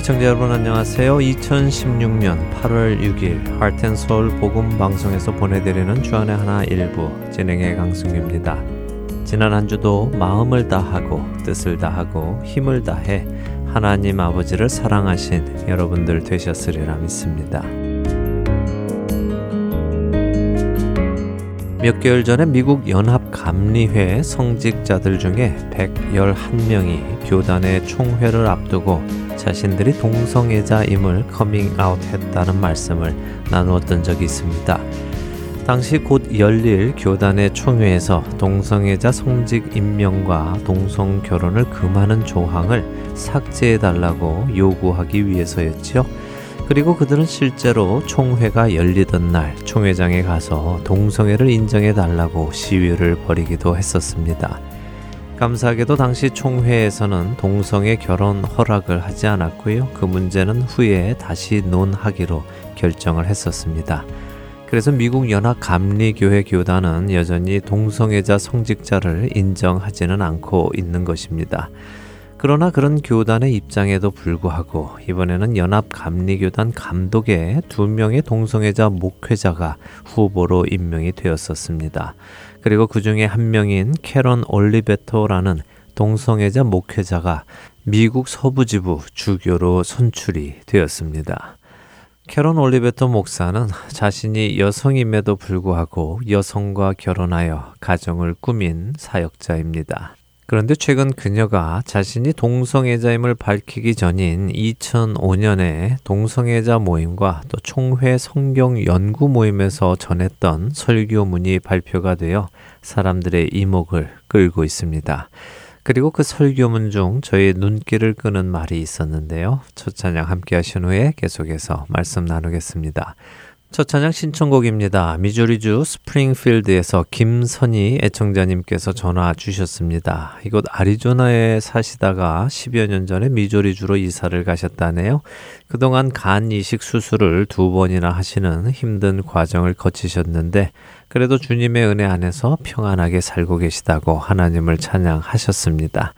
애청자 여러분 안녕하세요. 2016년 8월 6일 하트앤서울 복음 방송에서 보내드리는 주안의 하나 일부 진행의 강승규입니다. 지난 한 주도 마음을 다하고 뜻을 다하고 힘을 다해 하나님 아버지를 사랑하신 여러분들 되셨으리라 믿습니다. 몇 개월 전에 미국 연합 감리회 성직자들 중에 111명이 교단의 총회를 앞두고 자신들이 동성애자임을 커밍아웃 했다는 말씀을 나누었던 적이 있습니다. 당시 곧 열릴 교단의 총회에서 동성애자 성직 임명과 동성 결혼을 금하는 조항을 삭제해 달라고 요구하기 위해서였지요. 그리고 그들은 실제로 총회가 열리던 날 총회장에 가서 동성애를 인정해 달라고 시위를 벌이기도 했었습니다. 감사하게도 당시 총회에서는 동성애 결혼 허락을 하지 않았고요. 그 문제는 후에 다시 논하기로 결정을 했었습니다. 그래서 미국 연합 감리교회 교단은 여전히 동성애자 성직자를 인정하지는 않고 있는 것입니다. 그러나 그런 교단의 입장에도 불구하고 이번에는 연합 감리교단 감독의 두 명의 동성애자 목회자가 후보로 임명이 되었었습니다. 그리고 그 중에 한 명인 캐런 올리베토라는 동성애자 목회자가 미국 서부지부 주교로 선출이 되었습니다. 캐런 올리베토 목사는 자신이 여성임에도 불구하고 여성과 결혼하여 가정을 꾸민 사역자입니다. 그런데 최근 그녀가 자신이 동성애자임을 밝히기 전인 2005년에 동성애자 모임과 또 총회 성경 연구 모임에서 전했던 설교문이 발표가 되어 사람들의 이목을 끌고 있습니다. 그리고 그 설교문 중 저의 눈길을 끄는 말이 있었는데요. 첫 찬양 함께 하신 후에 계속해서 말씀 나누겠습니다. 첫 찬양 신청곡입니다. 미주리주 스프링필드에서 김선희 애청자님께서 전화 주셨습니다. 이곳 아리조나에 사시다가 10여 년 전에 미주리주로 이사를 가셨다네요. 그동안 간 이식 수술을 두 번이나 하시는 힘든 과정을 거치셨는데 그래도 주님의 은혜 안에서 평안하게 살고 계시다고 하나님을 찬양하셨습니다.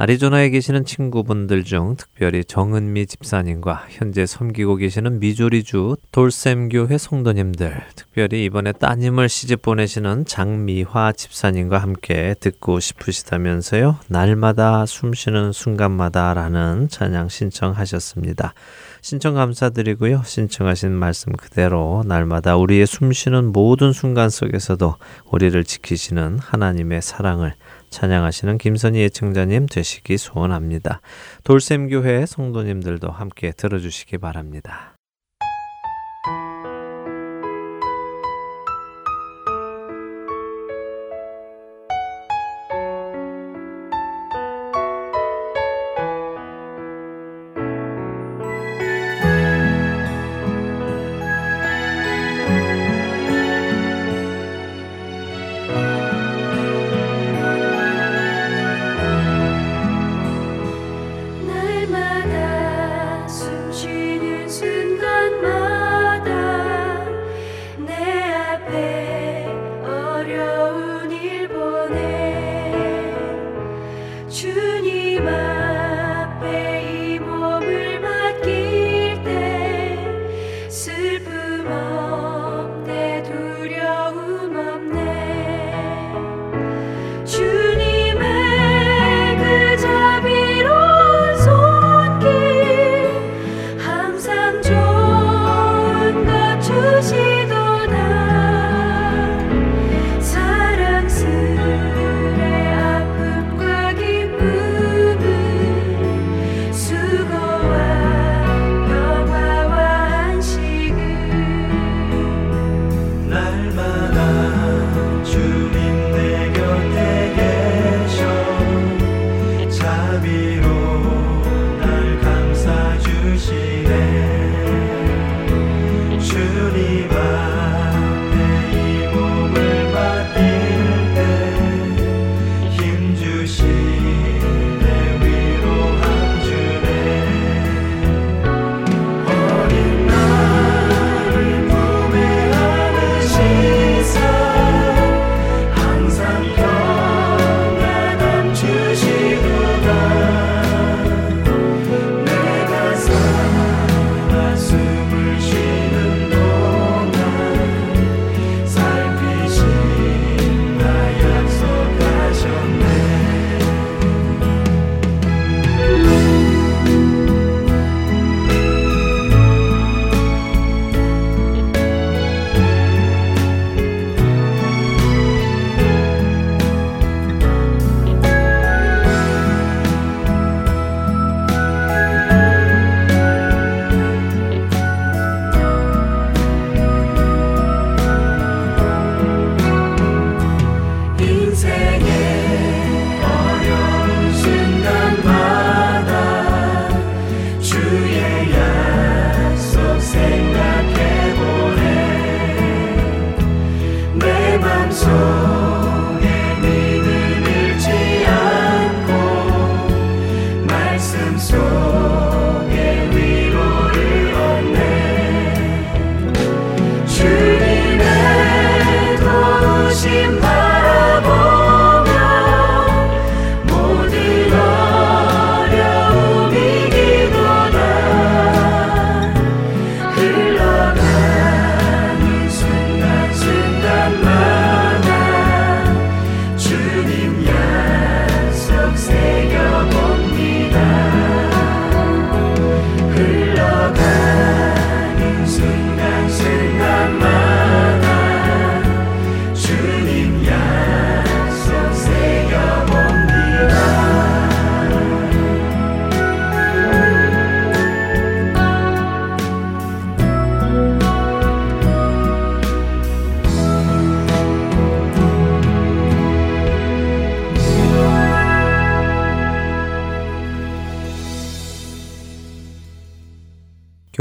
아리조나에 계시는 친구분들 중 특별히 정은미 집사님과 현재 섬기고 계시는 미조리주 돌샘교회 성도님들, 특별히 이번에 따님을 시집 보내시는 장미화 집사님과 함께 듣고 싶으시다면서요. 날마다 숨쉬는 순간마다라는 찬양 신청하셨습니다. 신청 감사드리고요. 신청하신 말씀 그대로 날마다 우리의 숨쉬는 모든 순간 속에서도 우리를 지키시는 하나님의 사랑을 찬양하시는 김선희 예청자님 되시기 소원합니다. 돌샘교회 성도님들도 함께 들어주시기 바랍니다.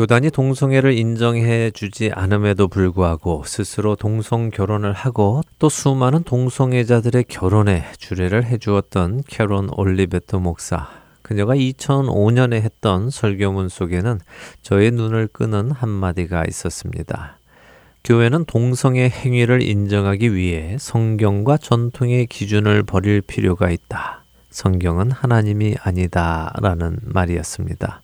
교단이 동성애를 인정해 주지 않음에도 불구하고 스스로 동성 결혼을 하고 또 수많은 동성애자들의 결혼에 주례를 해 주었던 캐론 올리베트 목사. 그녀가 2005년에 했던 설교문 속에는 저의 눈을 끄는 한마디가 있었습니다. 교회는 동성애 행위를 인정하기 위해 성경과 전통의 기준을 버릴 필요가 있다. 성경은 하나님이 아니다. 라는 말이었습니다.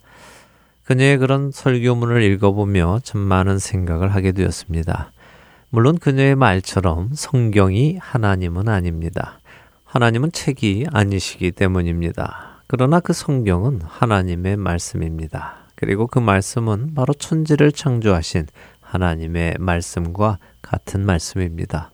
그녀의 그런 설교문을 읽어보며 참 많은 생각을 하게 되었습니다. 물론 그녀의 말처럼 성경이 하나님은 아닙니다. 하나님은 책이 아니시기 때문입니다. 그러나 그 성경은 하나님의 말씀입니다. 그리고 그 말씀은 바로 천지를 창조하신 하나님의 말씀과 같은 말씀입니다.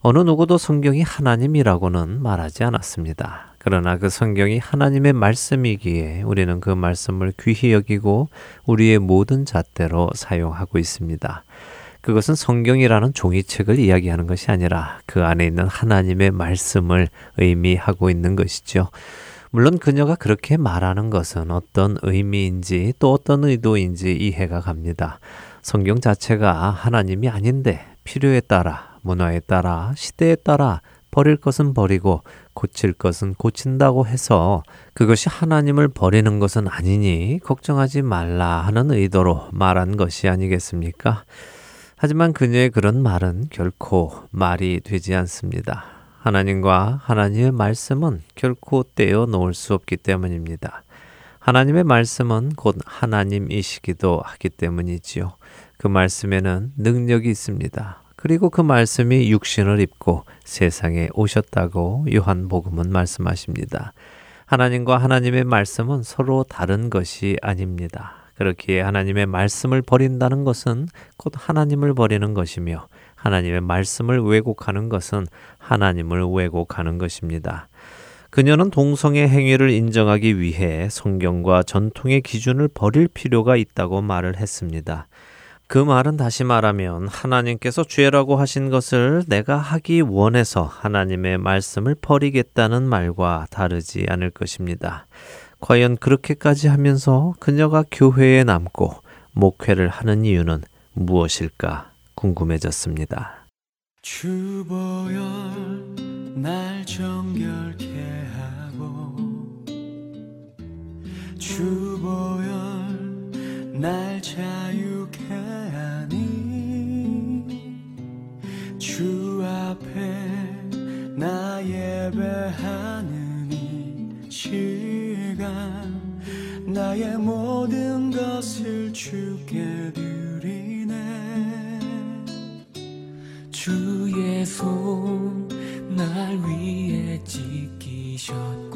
어느 누구도 성경이 하나님이라고는 말하지 않았습니다. 그러나 그 성경이 하나님의 말씀이기에 우리는 그 말씀을 귀히 여기고 우리의 모든 잣대로 사용하고 있습니다. 그것은 성경이라는 종이책을 이야기하는 것이 아니라 그 안에 있는 하나님의 말씀을 의미하고 있는 것이죠. 물론 그녀가 그렇게 말하는 것은 어떤 의미인지 또 어떤 의도인지 이해가 갑니다. 성경 자체가 하나님이 아닌데 필요에 따라, 문화에 따라, 시대에 따라 버릴 것은 버리고 고칠 것은 고친다고 해서 그것이 하나님을 버리는 것은 아니니 걱정하지 말라 하는 의도로 말한 것이 아니겠습니까? 하지만 그녀의 그런 말은 결코 말이 되지 않습니다. 하나님과 하나님의 말씀은 결코 떼어 놓을 수 없기 때문입니다. 하나님의 말씀은 곧 하나님이시기도 하기 때문이지요. 그 말씀에는 능력이 있습니다. 그리고 그 말씀이 육신을 입고 세상에 오셨다고 요한복음은 말씀하십니다. 하나님과 하나님의 말씀은 서로 다른 것이 아닙니다. 그렇기에 하나님의 말씀을 버린다는 것은 곧 하나님을 버리는 것이며 하나님의 말씀을 왜곡하는 것은 하나님을 왜곡하는 것입니다. 그녀는 동성애 행위를 인정하기 위해 성경과 전통의 기준을 버릴 필요가 있다고 말을 했습니다. 그 말은 다시 말하면 하나님께서 죄라고 하신 것을 내가 하기 원해서 하나님의 말씀을 버리겠다는 말과 다르지 않을 것입니다. 과연 그렇게까지 하면서 그녀가 교회에 남고 목회를 하는 이유는 무엇일까 궁금해졌습니다. 주보열 날 정결케 하고 주보열 날 자유케 하니 주 앞에 나 예배하는 이 시간 나의 모든 것을 주께 드리네. 주의 손 날 위에 지키셨고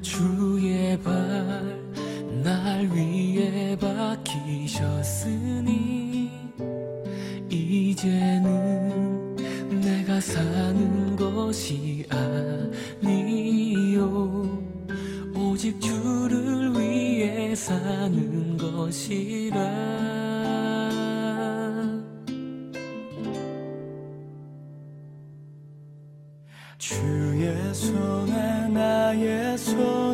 주의 발 날 위해 박히셨으니 이제는 내가 사는 것이 아니요. 오직 주를 위해 사는 것이라. 주의 손에 나의 손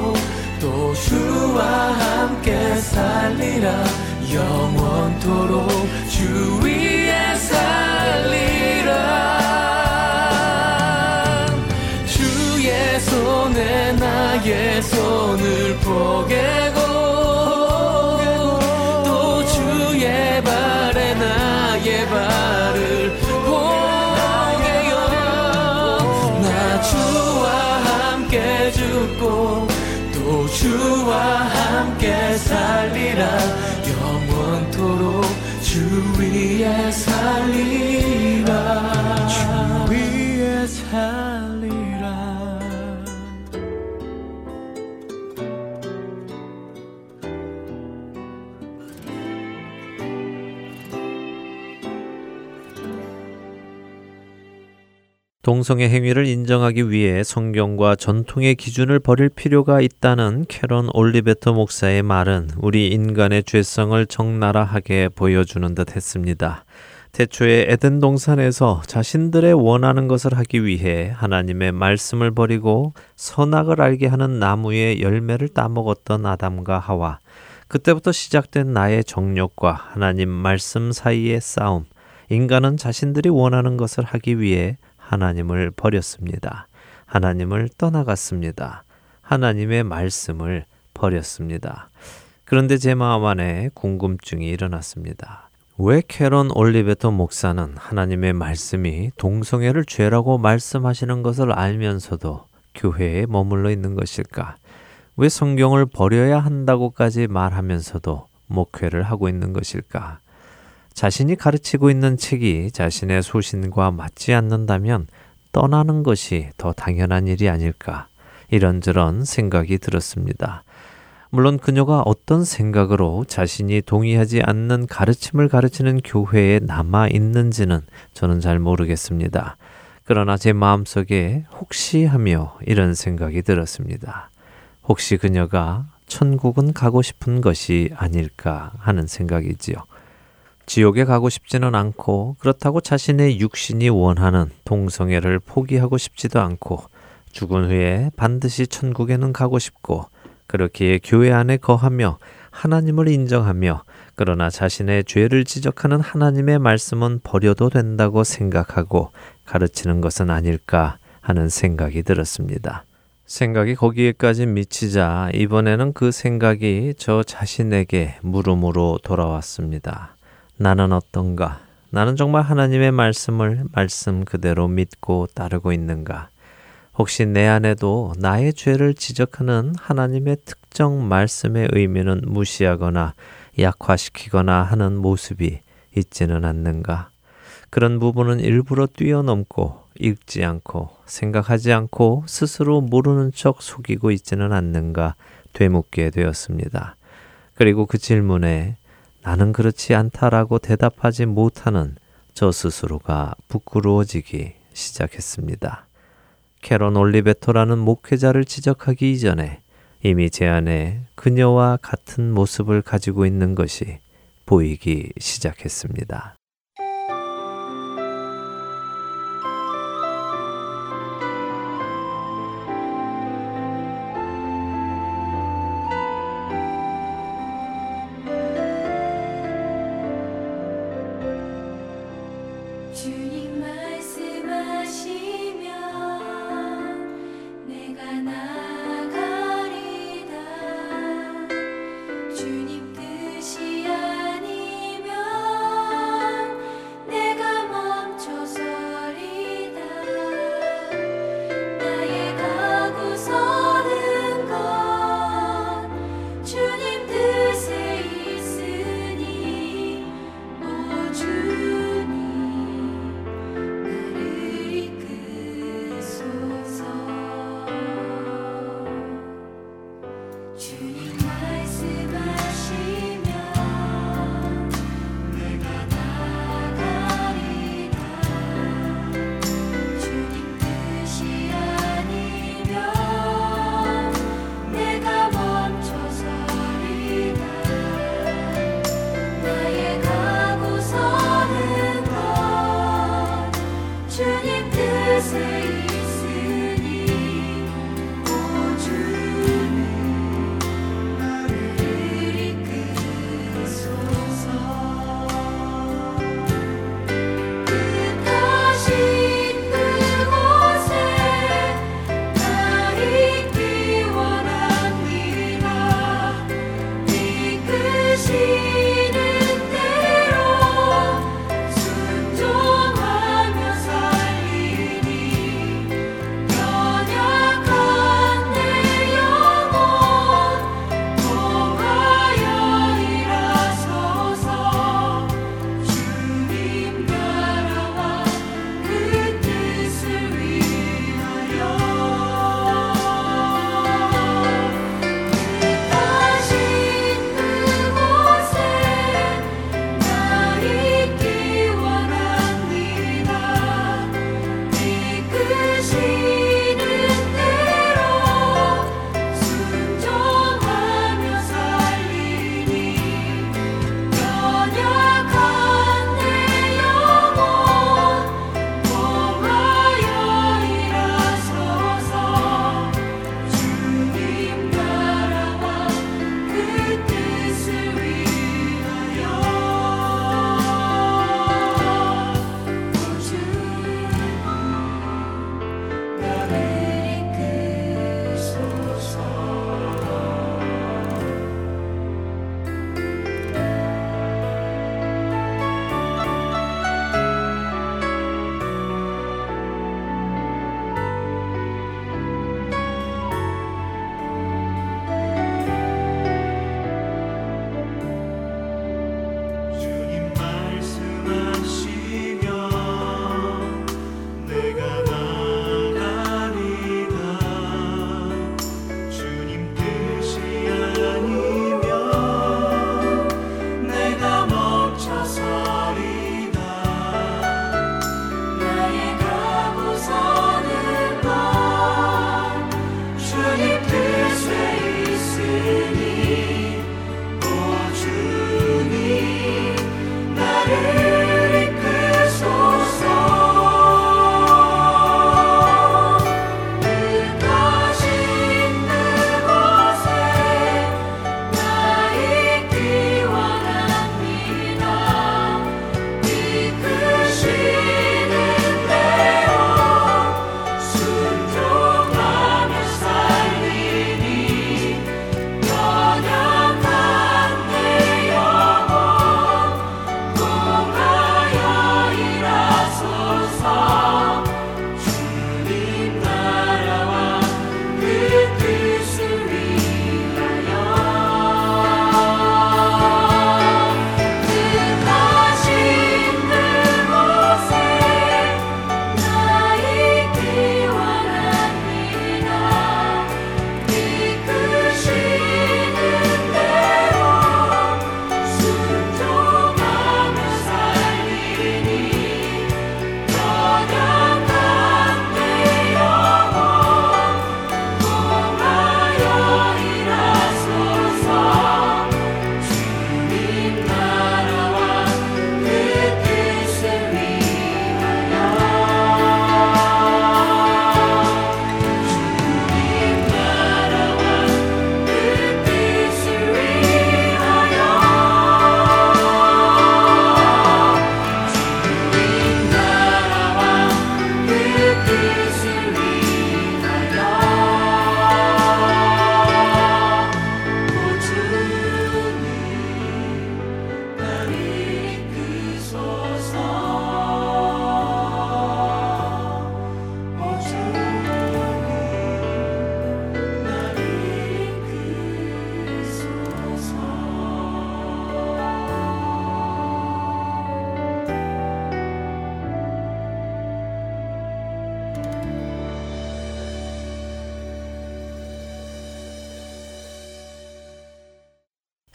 또 주와 함께 살리라. 영원토록 주 위에 살리라. 주의 손에 나의 손을 포개 주와 함께 살리라. 영원토록 주 위에 살리라. 주 위에 살리라 동성애 행위를 인정하기 위해 성경과 전통의 기준을 버릴 필요가 있다는 캐런 올리베터 목사의 말은 우리 인간의 죄성을 적나라하게 보여주는 듯 했습니다. 태초에 에덴 동산에서 자신들의 원하는 것을 하기 위해 하나님의 말씀을 버리고 선악을 알게 하는 나무의 열매를 따먹었던 아담과 하와. 그때부터 시작된 나의 정욕과 하나님 말씀 사이의 싸움. 인간은 자신들이 원하는 것을 하기 위해 하나님을 버렸습니다. 하나님을 떠나갔습니다. 하나님의 말씀을 버렸습니다. 그런데 제 마음 안에 궁금증이 일어났습니다. 왜 캐런 올리베터 목사는 하나님의 말씀이 동성애를 죄라고 말씀하시는 것을 알면서도 교회에 머물러 있는 것일까? 왜 성경을 버려야 한다고까지 말하면서도 목회를 하고 있는 것일까? 자신이 가르치고 있는 책이 자신의 소신과 맞지 않는다면 떠나는 것이 더 당연한 일이 아닐까 이런저런 생각이 들었습니다. 물론 그녀가 어떤 생각으로 자신이 동의하지 않는 가르침을 가르치는 교회에 남아 있는지는 저는 잘 모르겠습니다. 그러나 제 마음속에 혹시 하며 이런 생각이 들었습니다. 혹시 그녀가 천국은 가고 싶은 것이 아닐까 하는 생각이지요. 지옥에 가고 싶지는 않고 그렇다고 자신의 육신이 원하는 동성애를 포기하고 싶지도 않고 죽은 후에 반드시 천국에는 가고 싶고 그렇기에 교회 안에 거하며 하나님을 인정하며 그러나 자신의 죄를 지적하는 하나님의 말씀은 버려도 된다고 생각하고 가르치는 것은 아닐까 하는 생각이 들었습니다. 생각이 거기에까지 미치자 이번에는 그 생각이 저 자신에게 물음으로 돌아왔습니다. 나는 어떤가? 나는 정말 하나님의 말씀을 말씀 그대로 믿고 따르고 있는가? 혹시 내 안에도 나의 죄를 지적하는 하나님의 특정 말씀의 의미는 무시하거나 약화시키거나 하는 모습이 있지는 않는가? 그런 부분은 일부러 뛰어넘고 읽지 않고 생각하지 않고 스스로 모르는 척 속이고 있지는 않는가 되묻게 되었습니다. 그리고 그 질문에 나는 그렇지 않다라고 대답하지 못하는 저 스스로가 부끄러워지기 시작했습니다. 캐런 올리베토라는 목회자를 지적하기 이전에 이미 제 안에 그녀와 같은 모습을 가지고 있는 것이 보이기 시작했습니다.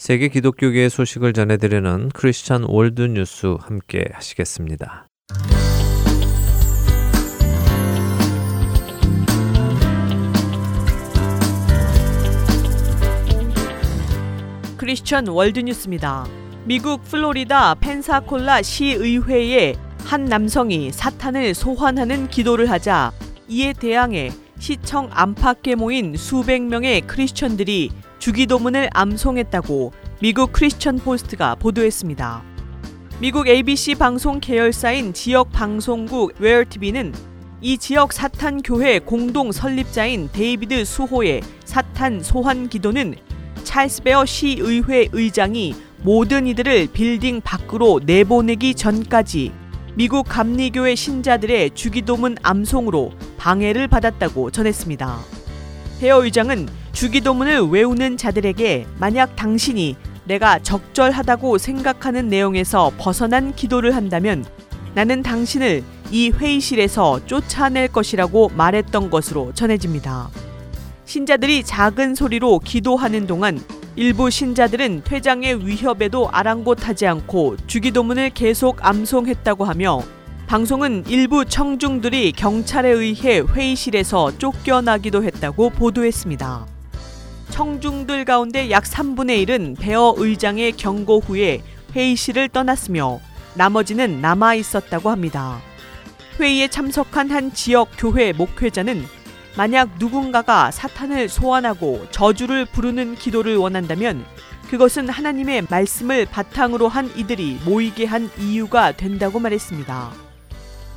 세계 기독교계의 소식을 전해드리는 크리스천 월드 뉴스 함께 하시겠습니다. 크리스천 월드 뉴스입니다. 미국 플로리다 펜사콜라 시의회에 한 남성이 사탄을 소환하는 기도를 하자 이에 대항해 시청 안팎에 모인 수백 명의 크리스천들이 주기도문을 암송했다고 미국 크리스천 포스트가 보도했습니다. 미국 ABC 방송 계열사인 지역 방송국 웨어TV는 이 지역 사탄 교회 공동 설립자인 데이비드 수호의 사탄 소환 기도는 찰스 베어 시의회 의장이 모든 이들을 빌딩 밖으로 내보내기 전까지 미국 감리교회 신자들의 주기도문 암송으로 방해를 받았다고 전했습니다. 베어 의장은 주기도문을 외우는 자들에게 만약 당신이 내가 적절하다고 생각하는 내용에서 벗어난 기도를 한다면 나는 당신을 이 회의실에서 쫓아낼 것이라고 말했던 것으로 전해집니다. 신자들이 작은 소리로 기도하는 동안 일부 신자들은 퇴장의 위협에도 아랑곳하지 않고 주기도문을 계속 암송했다고 하며 방송은 일부 청중들이 경찰에 의해 회의실에서 쫓겨나기도 했다고 보도했습니다. 청중들 가운데 약 3분의 1은 베어 의장의 경고 후에 회의실을 떠났으며 나머지는 남아 있었다고 합니다. 회의에 참석한 한 지역 교회 목회자는 만약 누군가가 사탄을 소환하고 저주를 부르는 기도를 원한다면 그것은 하나님의 말씀을 바탕으로 한 이들이 모이게 한 이유가 된다고 말했습니다.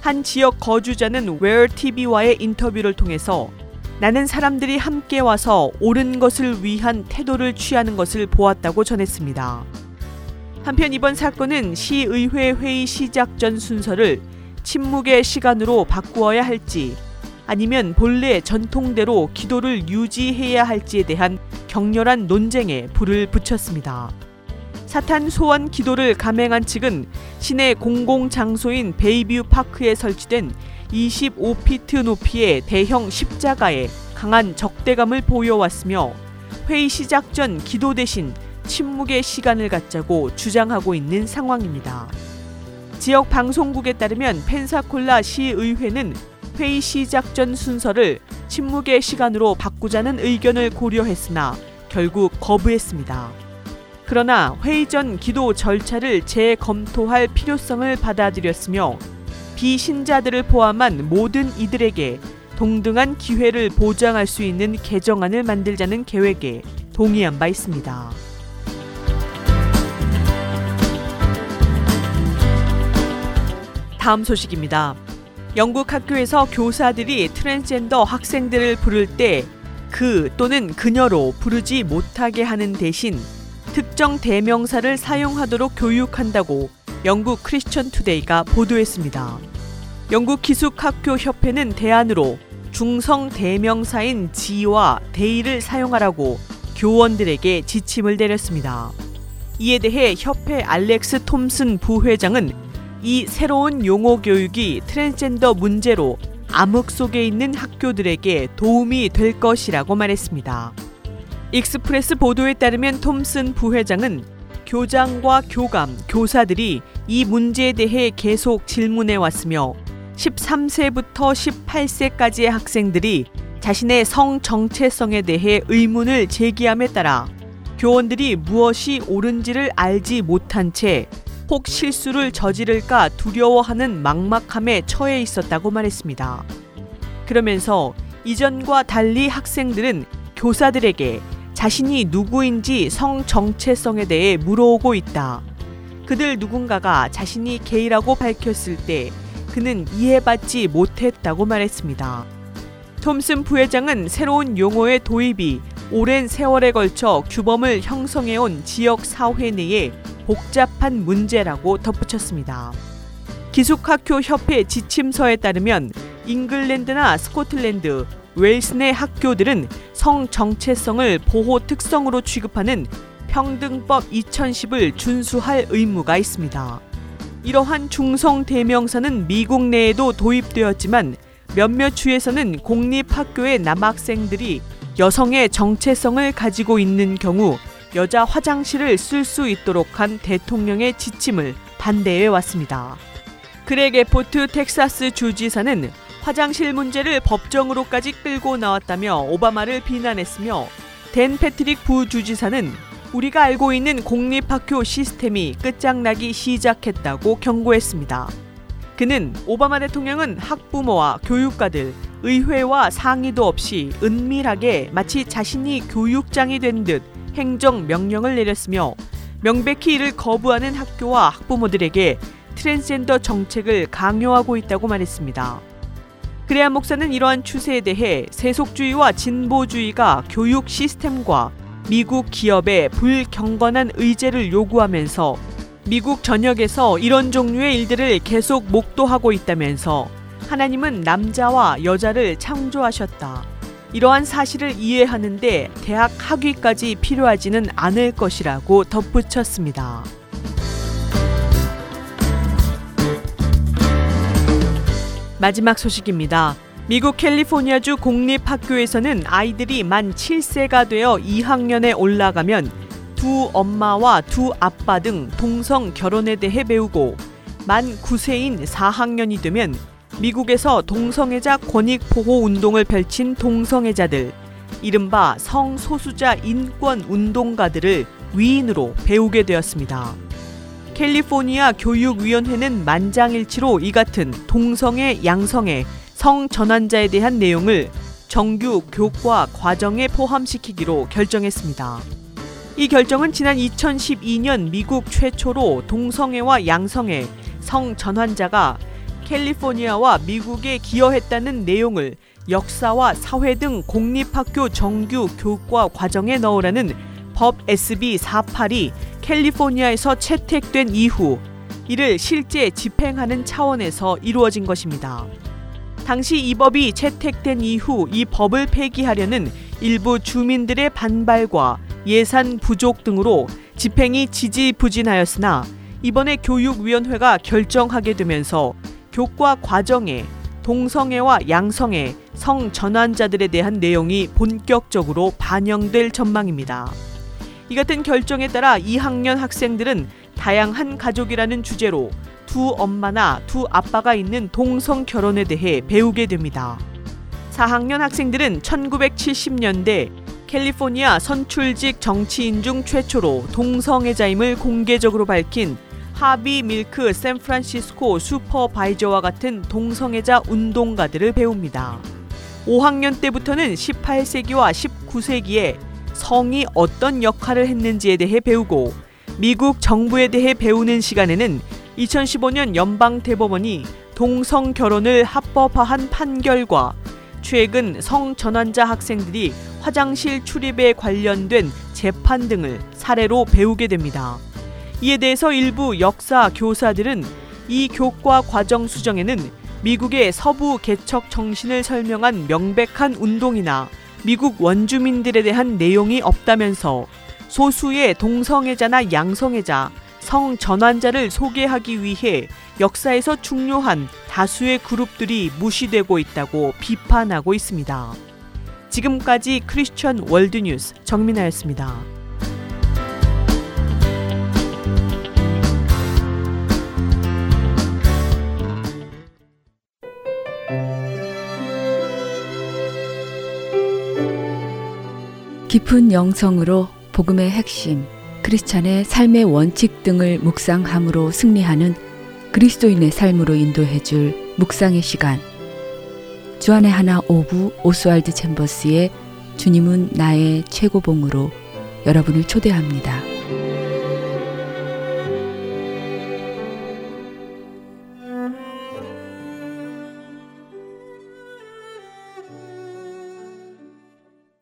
한 지역 거주자는 웨어 TV와의 인터뷰를 통해서 나는 사람들이 함께 와서 옳은 것을 위한 태도를 취하는 것을 보았다고 전했습니다. 한편 이번 사건은 시의회 회의 시작 전 순서를 침묵의 시간으로 바꾸어야 할지 아니면 본래 전통대로 기도를 유지해야 할지에 대한 격렬한 논쟁에 불을 붙였습니다. 사탄 소환 기도를 감행한 측은 시내 공공 장소인 베이뷰 파크에 설치된 25피트 높이의 대형 십자가에 강한 적대감을 보여왔으며 회의 시작 전 기도 대신 침묵의 시간을 갖자고 주장하고 있는 상황입니다. 지역 방송국에 따르면 펜사콜라 시의회는 회의 시작 전 순서를 침묵의 시간으로 바꾸자는 의견을 고려했으나 결국 거부했습니다. 그러나 회의 전 기도 절차를 재검토할 필요성을 받아들였으며 비신자들을 포함한 모든 이들에게 동등한 기회를 보장할 수 있는 개정안을 만들자는 계획에 동의한 바 있습니다. 다음 소식입니다. 영국 학교에서 교사들이 트랜스젠더 학생들을 부를 때 그 또는 그녀로 부르지 못하게 하는 대신 특정 대명사를 사용하도록 교육한다고 영국 크리스천 투데이가 보도했습니다. 영국 기숙학교 협회는 대안으로 중성 대명사인 zie와 they를 사용하라고 교원들에게 지침을 내렸습니다. 이에 대해 협회 알렉스 톰슨 부회장은 이 새로운 용어 교육이 트랜스젠더 문제로 암흑 속에 있는 학교들에게 도움이 될 것이라고 말했습니다. 익스프레스 보도에 따르면 톰슨 부회장은 교장과 교감, 교사들이 이 문제에 대해 계속 질문해 왔으며 13세부터 18세까지의 학생들이 자신의 성 정체성에 대해 의문을 제기함에 따라 교원들이 무엇이 옳은지를 알지 못한 채 혹 실수를 저지를까 두려워하는 막막함에 처해 있었다고 말했습니다. 그러면서 이전과 달리 학생들은 교사들에게 자신이 누구인지 성 정체성에 대해 물어오고 있다. 그들 누군가가 자신이 게이라고 밝혔을 때 그는 이해받지 못했다고 말했습니다. 톰슨 부회장은 새로운 용어의 도입이 오랜 세월에 걸쳐 규범을 형성해온 지역 사회 내에 복잡한 문제라고 덧붙였습니다. 기숙학교 협회 지침서에 따르면 잉글랜드나 스코틀랜드, 웨일스 내 학교들은 성 정체성을 보호 특성으로 취급하는 평등법 2010을 준수할 의무가 있습니다. 이러한 중성 대명사는 미국 내에도 도입되었지만 몇몇 주에서는 공립학교의 남학생들이 여성의 정체성을 가지고 있는 경우 여자 화장실을 쓸 수 있도록 한 대통령의 지침을 반대해 왔습니다. 그렉 에보트 텍사스 주지사는 화장실 문제를 법정으로까지 끌고 나왔다며 오바마를 비난했으며 댄 패트릭 부주지사는 우리가 알고 있는 공립학교 시스템이 끝장나기 시작했다고 경고했습니다. 그는 오바마 대통령은 학부모와 교육가들, 의회와 상의도 없이 은밀하게 마치 자신이 교육장이 된 듯 행정 명령을 내렸으며 명백히 이를 거부하는 학교와 학부모들에게 트랜스젠더 정책을 강요하고 있다고 말했습니다. 그래야 목사는 이러한 추세에 대해 세속주의와 진보주의가 교육 시스템과 미국 기업의 불경건한 의제를 요구하면서 미국 전역에서 이런 종류의 일들을 계속 목도하고 있다면서 하나님은 남자와 여자를 창조하셨다. 이러한 사실을 이해하는데 대학 학위까지 필요하지는 않을 것이라고 덧붙였습니다. 마지막 소식입니다. 미국 캘리포니아주 공립학교에서는 아이들이 만 7세가 되어 2학년에 올라가면 두 엄마와 두 아빠 등 동성 결혼에 대해 배우고 만 9세인 4학년이 되면 미국에서 동성애자 권익 보호 운동을 펼친 동성애자들, 이른바 성소수자 인권 운동가들을 위인으로 배우게 되었습니다. 캘리포니아 교육위원회는 만장일치로 이 같은 동성애, 양성애, 성 전환자에 대한 내용을 정규 교과 과정에 포함시키기로 결정했습니다. 이 결정은 지난 2012년 미국 최초로 동성애와 양성애, 성 전환자가 캘리포니아와 미국에 기여했다는 내용을 역사와 사회 등 공립학교 정규 교과 과정에 넣으라는 법 SB 48이 캘리포니아에서 채택된 이후 이를 실제 집행하는 차원에서 이루어진 것입니다. 당시 이 법이 채택된 이후 이 법을 폐기하려는 일부 주민들의 반발과 예산 부족 등으로 집행이 지지부진하였으나 이번에 교육위원회가 결정하게 되면서 교과 과정에 동성애와 양성애, 성 전환자들에 대한 내용이 본격적으로 반영될 전망입니다. 이 같은 결정에 따라 2학년 학생들은 다양한 가족이라는 주제로 두 엄마나 두 아빠가 있는 동성 결혼에 대해 배우게 됩니다. 4학년 학생들은 1970년대 캘리포니아 선출직 정치인 중 최초로 동성애자임을 공개적으로 밝힌 하비 밀크 샌프란시스코 슈퍼바이저와 같은 동성애자 운동가들을 배웁니다. 5학년 때부터는 18세기와 19세기에 성이 어떤 역할을 했는지에 대해 배우고 미국 정부에 대해 배우는 시간에는 2015년 연방 대법원이 동성 결혼을 합법화한 판결과 최근 성 전환자 학생들이 화장실 출입에 관련된 재판 등을 사례로 배우게 됩니다. 이에 대해서 일부 역사 교사들은 이 교과 과정 수정에는 미국의 서부 개척 정신을 설명한 명백한 운동이나 미국 원주민들에 대한 내용이 없다면서 소수의 동성애자나 양성애자, 성 전환자를 소개하기 위해 역사에서 중요한 다수의 그룹들이 무시되고 있다고 비판하고 있습니다. 지금까지 크리스천 월드뉴스 정민아였습니다. 깊은 영성으로 복음의 핵심, 크리스찬의 삶의 원칙 등을 묵상함으로 승리하는 그리스도인의 삶으로 인도해 줄 묵상의 시간. 주안의 하나 오부 오스왈드 챔버스의 주님은 나의 최고봉으로 여러분을 초대합니다.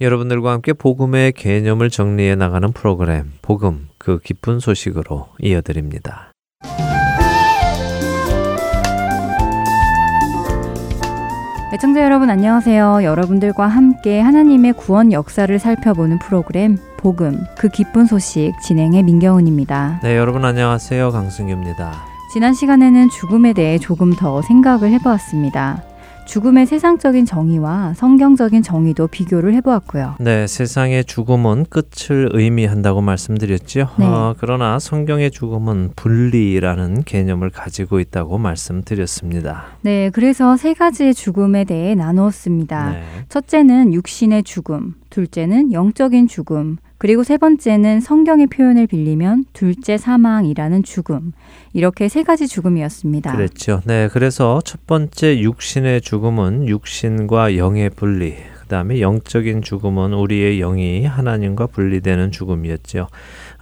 여러분들과 함께 복음의 개념을 정리해 나가는 프로그램 복음 그 기쁜 소식으로 이어드립니다. 애청자 여러분 안녕하세요. 여러분들과 함께 하나님의 구원 역사를 살펴보는 프로그램 복음 그 기쁜 소식 진행의 민경훈입니다. 네, 여러분 안녕하세요. 강승규입니다. 지난 시간에는 죽음에 대해 조금 더 생각을 해보았습니다. 죽음의 세상적인 정의와 성경적인 정의도 비교를 해보았고요. 네, 세상의 죽음은 끝을 의미한다고 말씀드렸죠. 네. 어, 그러나 성경의 죽음은 분리라는 개념을 가지고 있다고 말씀드렸습니다. 네, 그래서 세 가지의 죽음에 대해 나누었습니다. 네. 첫째는 육신의 죽음, 둘째는 영적인 죽음, 그리고 세 번째는 성경의 표현을 빌리면 둘째 사망이라는 죽음. 이렇게 세 가지 죽음이었습니다. 그랬죠. 네, 그래서 첫 번째 육신의 죽음은 육신과 영의 분리. 그다음에 영적인 죽음은 우리의 영이 하나님과 분리되는 죽음이었죠.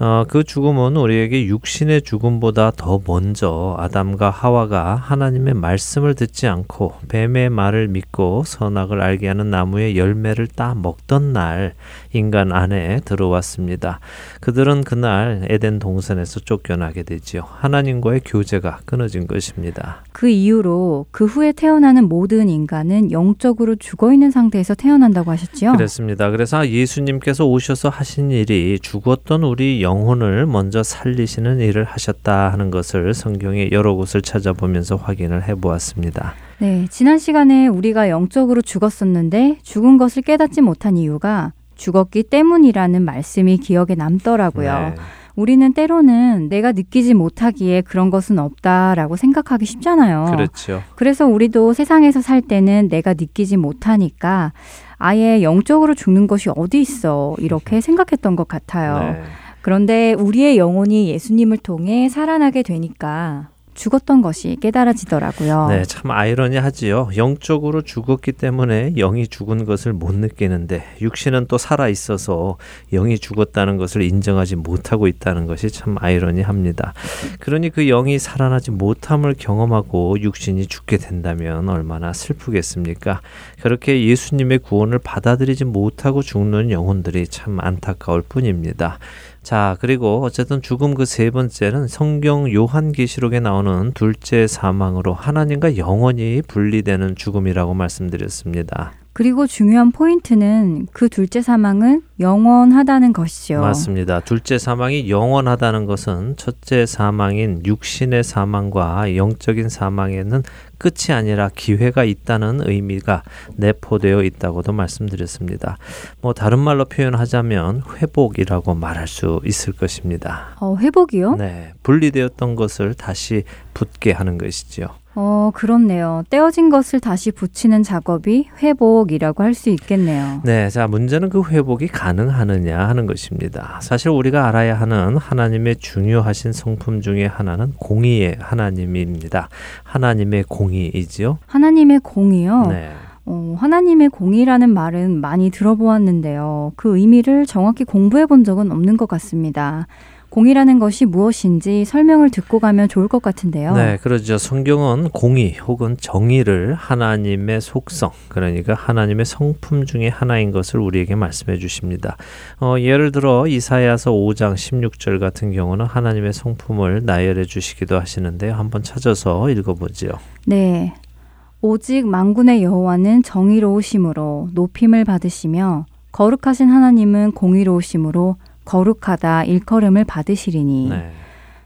어, 그 죽음은 우리에게 육신의 죽음보다 더 먼저 아담과 하와가 하나님의 말씀을 듣지 않고 뱀의 말을 믿고 선악을 알게 하는 나무의 열매를 따 먹던 날 인간 안에 들어왔습니다. 그들은 그날 에덴 동산에서 쫓겨나게 되지요. 하나님과의 교제가 끊어진 것입니다. 그 이후로 그 후에 태어나는 모든 인간은 영적으로 죽어 있는 상태에서 태어 난다고 하셨지요? 그렇습니다. 그래서 예수님께서 오셔서 하신 일이 죽었던 우리 영혼을 먼저 살리시는 일을 하셨다 하는 것을 성경의 여러 곳을 찾아보면서 확인을 해 보았습니다. 네, 지난 시간에 우리가 영적으로 죽었었는데 죽은 것을 깨닫지 못한 이유가 죽었기 때문이라는 말씀이 기억에 남더라고요. 네. 우리는 때로는 내가 느끼지 못하기에 그런 것은 없다라고 생각하기 쉽잖아요. 그렇죠. 그래서 우리도 세상에서 살 때는 내가 느끼지 못하니까 아예 영적으로 죽는 것이 어디 있어 이렇게 생각했던 것 같아요. 네. 그런데 우리의 영혼이 예수님을 통해 살아나게 되니까 죽었던 것이 깨달아지더라고요. 네, 참 아이러니하지요. 영적으로 죽었기 때문에 영이 죽은 것을 못 느끼는데 육신은 또 살아 있어서 영이 죽었다는 것을 인정하지 못하고 있다는 것이 참 아이러니합니다. 그러니 그 영이 살아나지 못함을 경험하고 육신이 죽게 된다면 얼마나 슬프겠습니까? 그렇게 예수님의 구원을 받아들이지 못하고 죽는 영혼들이 참 안타까울 뿐입니다. 자, 그리고 어쨌든 죽음 그 세 번째는 성경 요한계시록에 나오는 둘째 사망으로 하나님과 영원히 분리되는 죽음이라고 말씀드렸습니다. 그리고 중요한 포인트는 그 둘째 사망은 영원하다는 것이죠. 맞습니다. 둘째 사망이 영원하다는 것은 첫째 사망인 육신의 사망과 영적인 사망에는 끝이 아니라 기회가 있다는 의미가 내포되어 있다고도 말씀드렸습니다. 뭐 다른 말로 표현하자면 회복이라고 말할 수 있을 것입니다. 어, 회복이요? 네, 분리되었던 것을 다시 붙게 하는 것이지요. 어, 그렇네요. 떼어진 것을 다시 붙이는 작업이 회복이라고 할 수 있겠네요. 네, 자 문제는 그 회복이 가능하느냐 하는 것입니다. 사실 우리가 알아야 하는 하나님의 중요하신 성품 중에 하나는 공의의 하나님입니다. 하나님의 공의이지요. 하나님의 공이요. 네. 어, 하나님의 공이라는 말은 많이 들어보았는데요. 그 의미를 정확히 공부해 본 적은 없는 것 같습니다. 공이라는 것이 무엇인지 설명을 듣고 가면 좋을 것 같은데요. 네, 그렇죠. 성경은 공의 혹은 정의를 하나님의 속성, 그러니까 하나님의 성품 중에 하나인 것을 우리에게 말씀해 주십니다. 어, 예를 들어 이사야서 5장 16절 같은 경우는 하나님의 성품을 나열해 주시기도 하시는데요. 한번 찾아서 읽어보지요. 네. 오직 만군의 여호와는 정의로우심으로 높임을 받으시며 거룩하신 하나님은 공의로우심으로 거룩하다 일컬음을 받으시리니 네.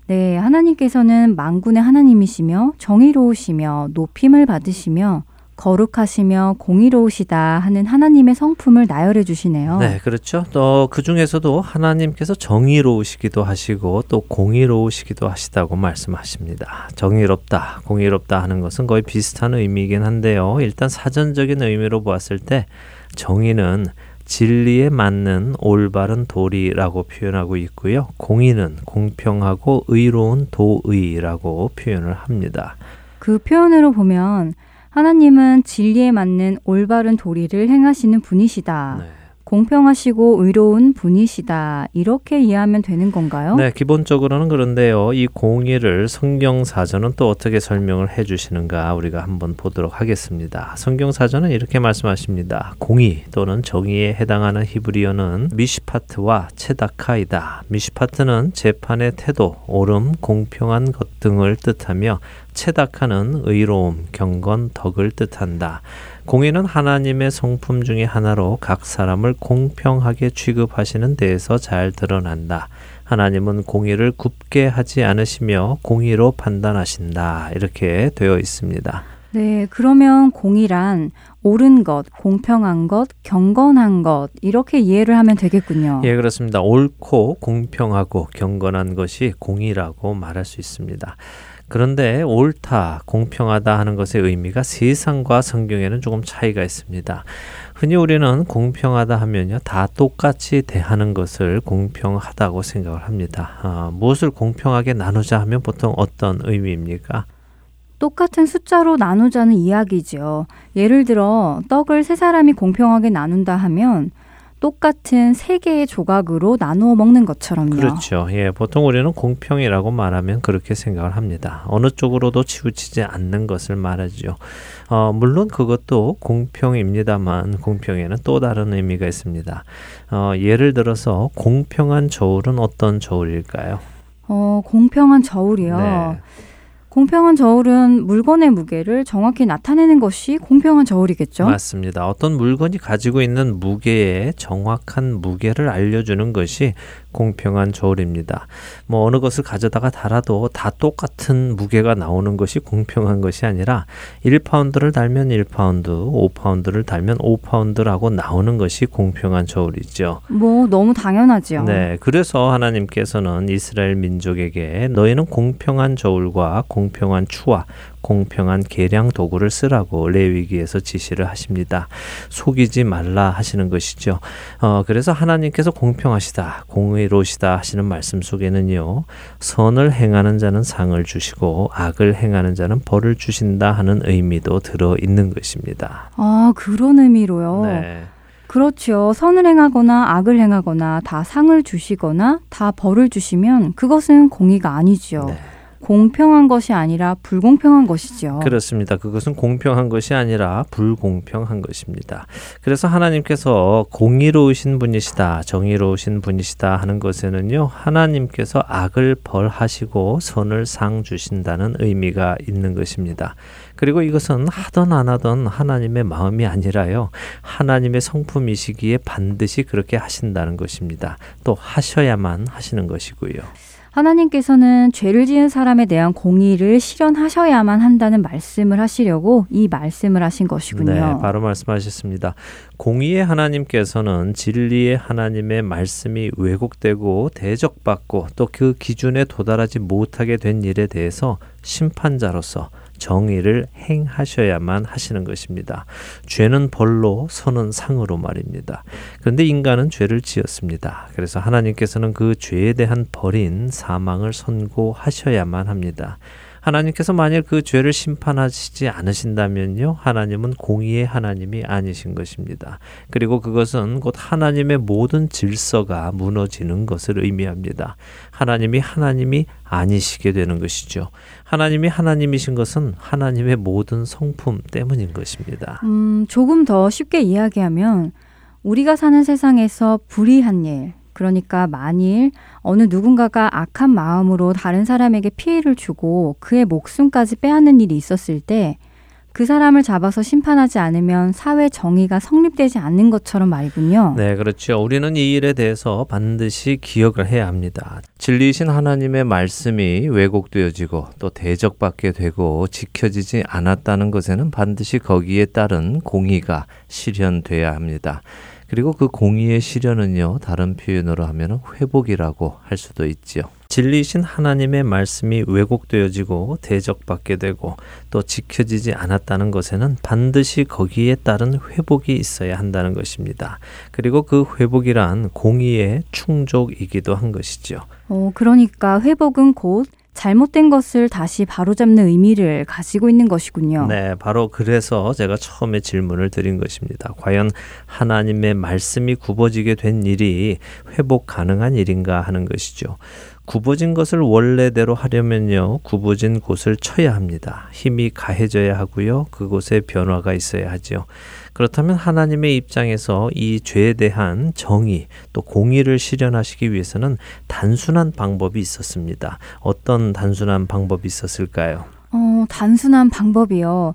네, 하나님께서는 만군의 하나님이시며 정의로우시며 높임을 받으시며 거룩하시며 공의로우시다 하는 하나님의 성품을 나열해 주시네요. 네, 그렇죠. 또 그 중에서도 하나님께서 정의로우시기도 하시고 또 공의로우시기도 하시다고 말씀하십니다. 정의롭다, 공의롭다 하는 것은 거의 비슷한 의미이긴 한데요. 일단 사전적인 의미로 보았을 때 정의는 진리에 맞는 올바른 도리라고 표현하고 있고요. 공의는 공평하고 의로운 도의라고 표현을 합니다. 그 표현으로 보면 하나님은 진리에 맞는 올바른 도리를 행하시는 분이시다. 네. 공평하시고 의로운 분이시다. 이렇게 이해하면 되는 건가요? 네, 기본적으로는 그런데요. 이 공의를 성경 사전은 또 어떻게 설명을 해 주시는가 우리가 한번 보도록 하겠습니다. 성경 사전은 이렇게 말씀하십니다. 공의 또는 정의에 해당하는 히브리어는 미시파트와 체다카이다. 미시파트는 재판의 태도, 옳음, 공평한 것 등을 뜻하며 체다카는 의로움, 경건, 덕을 뜻한다. 공의는 하나님의 성품 중의 하나로 각 사람을 공평하게 취급하시는 데에서 잘 드러난다. 하나님은 공의를 굽게 하지 않으시며 공의로 판단하신다. 이렇게 되어 있습니다. 네, 그러면 공의란 옳은 것, 공평한 것, 경건한 것 이렇게 이해를 하면 되겠군요. 예, 그렇습니다. 옳고 공평하고 경건한 것이 공의라고 말할 수 있습니다. 그런데 옳다, 공평하다 하는 것의 의미가 세상과 성경에는 조금 차이가 있습니다. 흔히 우리는 공평하다 하면요, 다 똑같이 대하는 것을 공평하다고 생각을 합니다. 아, 무엇을 공평하게 나누자 하면 보통 어떤 의미입니까? 똑같은 숫자로 나누자는 이야기죠. 예를 들어 떡을 세 사람이 공평하게 나눈다 하면 똑같은 세 개의 조각으로 나누어 먹는 것처럼요. 그렇죠. 예, 보통 우리는 공평이라고 말하면 그렇게 생각을 합니다. 어느 쪽으로도 치우치지 않는 것을 말하죠. 어, 물론 그것도 공평입니다만 공평에는 또 다른 의미가 있습니다. 어, 예를 들어서 공평한 저울은 어떤 저울일까요? 어, 공평한 저울이요. 네. 공평한 저울은 물건의 무게를 정확히 나타내는 것이 공평한 저울이겠죠. 맞습니다. 어떤 물건이 가지고 있는 무게의 정확한 무게를 알려주는 것이 공평한 저울입니다. 뭐 어느 것을 가져다가 달아도 다 똑같은 무게가 나오는 것이 공평한 것이 아니라 1파운드를 달면 1파운드, 5파운드를 달면 5파운드라고 나오는 것이 공평한 저울이죠. 뭐 너무 당연하지요. 네, 그래서 하나님께서는 이스라엘 민족에게 너희는 공평한 저울과 공 평한 추와 공평한 계량 도구를 쓰라고 레위기에서 지시를 하십니다. 속이지 말라 하시는 것이죠. 어, 그래서 하나님께서 공평하시다, 공의로시다 하시는 말씀 속에는요, 선을 행하는 자는 상을 주시고 악을 행하는 자는 벌을 주신다 하는 의미도 들어 있는 것입니다. 아, 그런 의미로요. 네. 그렇죠. 선을 행하거나 악을 행하거나 다 상을 주시거나 다 벌을 주시면 그것은 공의가 아니죠. 네. 공평한 것이 아니라 불공평한 것이죠. 그렇습니다. 그것은 공평한 것이 아니라 불공평한 것입니다. 그래서 하나님께서 공의로우신 분이시다, 정의로우신 분이시다 하는 것에는요, 하나님께서 악을 벌하시고 선을 상 주신다는 의미가 있는 것입니다. 그리고 이것은 하던 안 하던 하나님의 마음이 아니라요, 하나님의 성품이시기에 반드시 그렇게 하신다는 것입니다. 또 하셔야만 하시는 것이고요. 하나님께서는 죄를 지은 사람에 대한 공의를 실현하셔야만 한다는 말씀을 하시려고 이 말씀을 하신 것이군요. 네, 바로 말씀하셨습니다. 공의의 하나님께서는 진리의 하나님의 말씀이 왜곡되고 대적받고 또 그 기준에 도달하지 못하게 된 일에 대해서 심판자로서 정의를 행하셔야만 하시는 것입니다. 죄는 벌로, 선은 상으로 말입니다. 그런데 인간은 죄를 지었습니다. 그래서 하나님께서는 그 죄에 대한 벌인 사망을 선고하셔야만 합니다. 하나님께서 만일 그 죄를 심판하시지 않으신다면요, 하나님은 공의의 하나님이 아니신 것입니다. 그리고 그것은 곧 하나님의 모든 질서가 무너지는 것을 의미합니다. 하나님이 하나님이 아니시게 되는 것이죠. 하나님이 하나님이신 것은 하나님의 모든 성품 때문인 것입니다. 음, 조금 더 쉽게 이야기하면 우리가 사는 세상에서 불의한 일, 그러니까 만일 어느 누군가가 악한 마음으로 다른 사람에게 피해를 주고 그의 목숨까지 빼앗는 일이 있었을 때 그 사람을 잡아서 심판하지 않으면 사회 정의가 성립되지 않는 것처럼 말이군요. 네, 그렇죠. 우리는 이 일에 대해서 반드시 기억을 해야 합니다. 진리이신 하나님의 말씀이 왜곡되어지고 또 대적받게 되고 지켜지지 않았다는 것에는 반드시 거기에 따른 공의가 실현돼야 합니다. 그리고 그 공의의 실현은요, 다른 표현으로 하면 회복이라고 할 수도 있지요. 진리이신 하나님의 말씀이 왜곡되어지고 대적받게 되고 또 지켜지지 않았다는 것에는 반드시 거기에 따른 회복이 있어야 한다는 것입니다. 그리고 그 회복이란 공의의 충족이기도 한 것이죠. 어, 그러니까 회복은 곧 잘못된 것을 다시 바로잡는 의미를 가지고 있는 것이군요. 네, 바로 그래서 제가 처음에 질문을 드린 것입니다. 과연 하나님의 말씀이 굽어지게 된 일이 회복 가능한 일인가 하는 것이죠. 굽어진 것을 원래대로 하려면요, 굽어진 곳을 쳐야 합니다. 힘이 가해져야 하고요, 그곳에 변화가 있어야 하죠. 그렇다면 하나님의 입장에서 이 죄에 대한 정의 또 공의를 실현하시기 위해서는 단순한 방법이 있었습니다. 어떤 단순한 방법이 있었을까요? 어, 단순한 방법이요.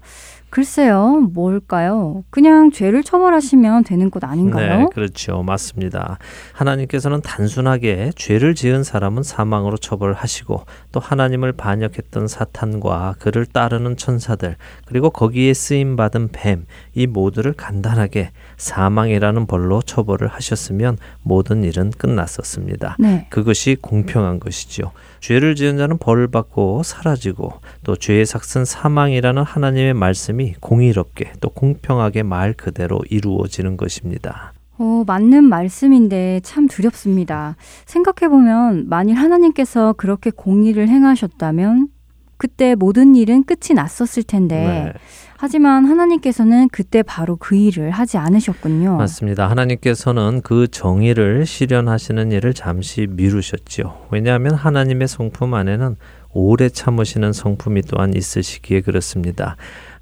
글쎄요, 뭘까요? 그냥 죄를 처벌하시면 되는 것 아닌가요? 네, 그렇죠. 맞습니다. 하나님께서는 단순하게 죄를 지은 사람은 사망으로 처벌하시고 또 하나님을 반역했던 사탄과 그를 따르는 천사들 그리고 거기에 쓰임 받은 뱀 이 모두를 간단하게 사망이라는 벌로 처벌을 하셨으면 모든 일은 끝났었습니다. 네. 그것이 공평한 것이죠. 죄를 지은 자는 벌을 받고 사라지고 또 죄의 삭은 사망이라는 하나님의 말씀이 공의롭게 또 공평하게 말 그대로 이루어지는 것입니다. 어, 맞는 말씀인데 참 두렵습니다. 생각해보면 만일 하나님께서 그렇게 공의를 행하셨다면 그때 모든 일은 끝이 났었을 텐데 네. 하지만 하나님께서는 그때 바로 그 일을 하지 않으셨군요. 맞습니다. 하나님께서는 그 정의를 실현하시는 일을 잠시 미루셨지요. 왜냐하면 하나님의 성품 안에는 오래 참으시는 성품이 또한 있으시기에 그렇습니다.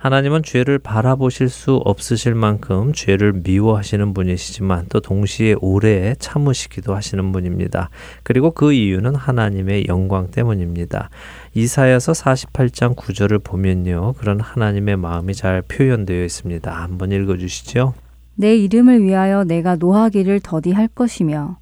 하나님은 죄를 바라보실 수 없으실 만큼 죄를 미워하시는 분이시지만 또 동시에 오래 참으시기도 하시는 분입니다. 그리고 그 이유는 하나님의 영광 때문입니다. 이사야서 48장 9절을 보면요. 그런 하나님의 마음이 잘 표현되어 있습니다. 한번 읽어 주시죠. 내 이름을 위하여 내가 노하기를 더디 할 것이며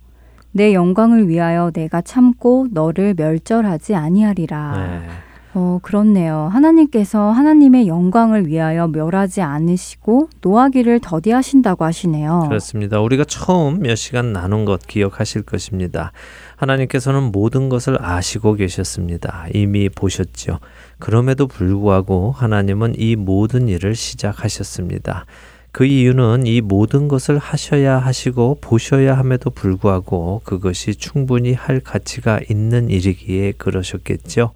내 영광을 위하여 내가 참고 너를 멸절하지 아니하리라. 네. 어, 그렇네요. 하나님께서 하나님의 영광을 위하여 멸하지 않으시고 노하기를 더디하신다고 하시네요. 그렇습니다. 우리가 처음 몇 시간 나눈 것 기억하실 것입니다. 하나님께서는 모든 것을 아시고 계셨습니다. 이미 보셨죠. 그럼에도 불구하고 하나님은 이 모든 일을 시작하셨습니다. 그 이유는 이 모든 것을 하셔야 하시고 보셔야 함에도 불구하고 그것이 충분히 할 가치가 있는 일이기에 그러셨겠죠.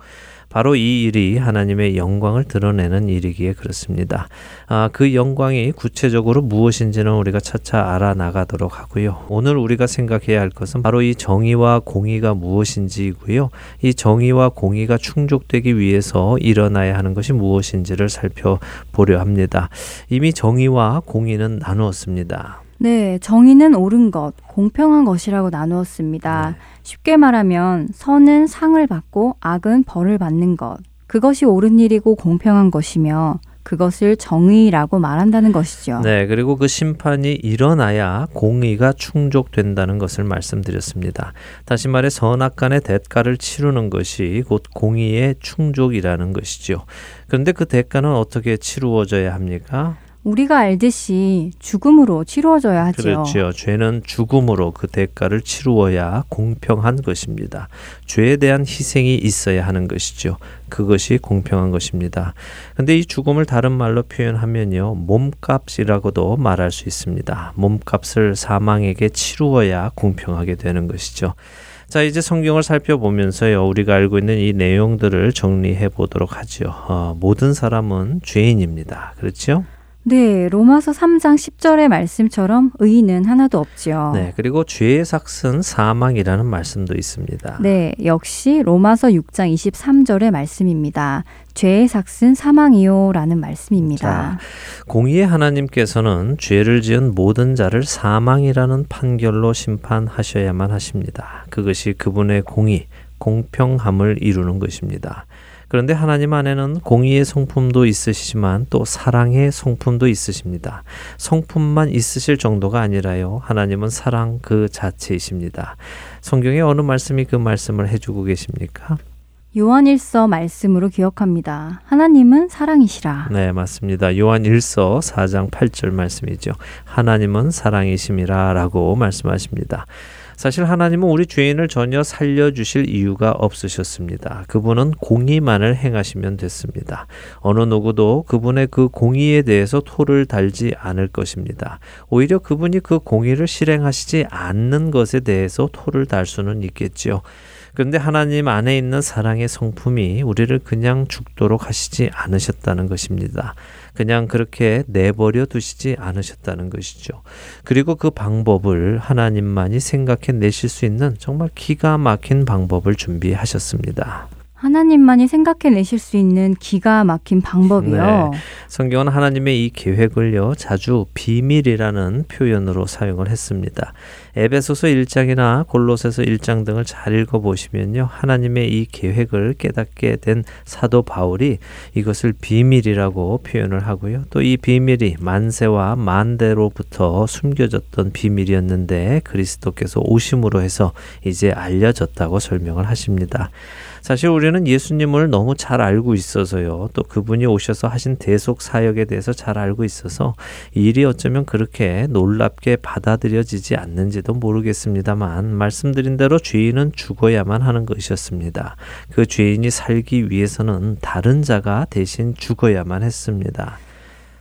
바로 이 일이 하나님의 영광을 드러내는 일이기에 그렇습니다. 아, 그 영광이 구체적으로 무엇인지는 우리가 차차 알아나가도록 하고요. 오늘 우리가 생각해야 할 것은 바로 이 정의와 공의가 무엇인지이고요. 이 정의와 공의가 충족되기 위해서 일어나야 하는 것이 무엇인지를 살펴보려 합니다. 이미 정의와 공의는 나누었습니다. 네, 정의는 옳은 것, 공평한 것이라고 나누었습니다. 네. 쉽게 말하면 선은 상을 받고 악은 벌을 받는 것. 그것이 옳은 일이고 공평한 것이며 그것을 정의라고 말한다는 것이죠. 네, 그리고 그 심판이 일어나야 공의가 충족된다는 것을 말씀드렸습니다. 다시 말해 선악 간의 대가를 치르는 것이 곧 공의의 충족이라는 것이죠. 그런데 그 대가는 어떻게 치루어져야 합니까? 우리가 알듯이 죽음으로 치루어져야 하죠. 그렇죠. 죄는 죽음으로 그 대가를 치루어야 공평한 것입니다. 죄에 대한 희생이 있어야 하는 것이죠. 그것이 공평한 것입니다. 근데 이 죽음을 다른 말로 표현하면요. 몸값이라고도 말할 수 있습니다. 몸값을 사망에게 치루어야 공평하게 되는 것이죠. 자, 이제 성경을 살펴보면서요, 우리가 알고 있는 이 내용들을 정리해 보도록 하죠. 어, 모든 사람은 죄인입니다. 그렇죠? 네, 로마서 3장 10절의 말씀처럼 의인은 하나도 없지요. 네, 그리고 죄의 삭은 사망이라는 말씀도 있습니다. 네, 역시 로마서 6장 23절의 말씀입니다. 죄의 삭은 사망이요라는 말씀입니다. 공의의 하나님께서는 죄를 지은 모든 자를 사망이라는 판결로 심판하셔야만 하십니다. 그것이 그분의 공의, 공평함을 이루는 것입니다. 그런데 하나님 안에는 공의의 성품도 있으시지만 또 사랑의 성품도 있으십니다. 성품만 있으실 정도가 아니라요. 하나님은 사랑 그 자체이십니다. 성경의 어느 말씀이 그 말씀을 해주고 계십니까? 요한일서 말씀으로 기억합니다. 하나님은 사랑이시라. 네, 맞습니다. 요한 1서 4장 8절 말씀이죠. 하나님은 사랑이심이라 라고 말씀하십니다. 사실 하나님은 우리 죄인을 전혀 살려주실 이유가 없으셨습니다. 그분은 공의만을 행하시면 됐습니다. 어느 누구도 그분의 그 공의에 대해서 토를 달지 않을 것입니다. 오히려 그분이 그 공의를 실행하시지 않는 것에 대해서 토를 달 수는 있겠지요. 그런데 하나님 안에 있는 사랑의 성품이 우리를 그냥 죽도록 하시지 않으셨다는 것입니다. 그냥 그렇게 내버려 두시지 않으셨다는 것이죠. 그리고 그 방법을 하나님만이 생각해 내실 수 있는 정말 기가 막힌 방법을 준비하셨습니다. 하나님만이 생각해내실 수 있는 기가 막힌 방법이요. 네. 성경은 하나님의 이 계획을요, 자주 비밀이라는 표현으로 사용을 했습니다. 에베소서 1장이나 골로새서 1장 등을 잘 읽어 보시면요, 하나님의 이 계획을 깨닫게 된 사도 바울이 이것을 비밀이라고 표현을 하고요. 또 이 비밀이 만세와 만대로부터 숨겨졌던 비밀이었는데 그리스도께서 오심으로 해서 이제 알려졌다고 설명을 하십니다. 사실 우리는 예수님을 너무 잘 알고 있어서요. 또 그분이 오셔서 하신 대속 사역에 대해서 잘 알고 있어서 일이 어쩌면 그렇게 놀랍게 받아들여지지 않는지도 모르겠습니다만 말씀드린 대로 죄인은 죽어야만 하는 것이었습니다. 그 죄인이 살기 위해서는 다른 자가 대신 죽어야만 했습니다.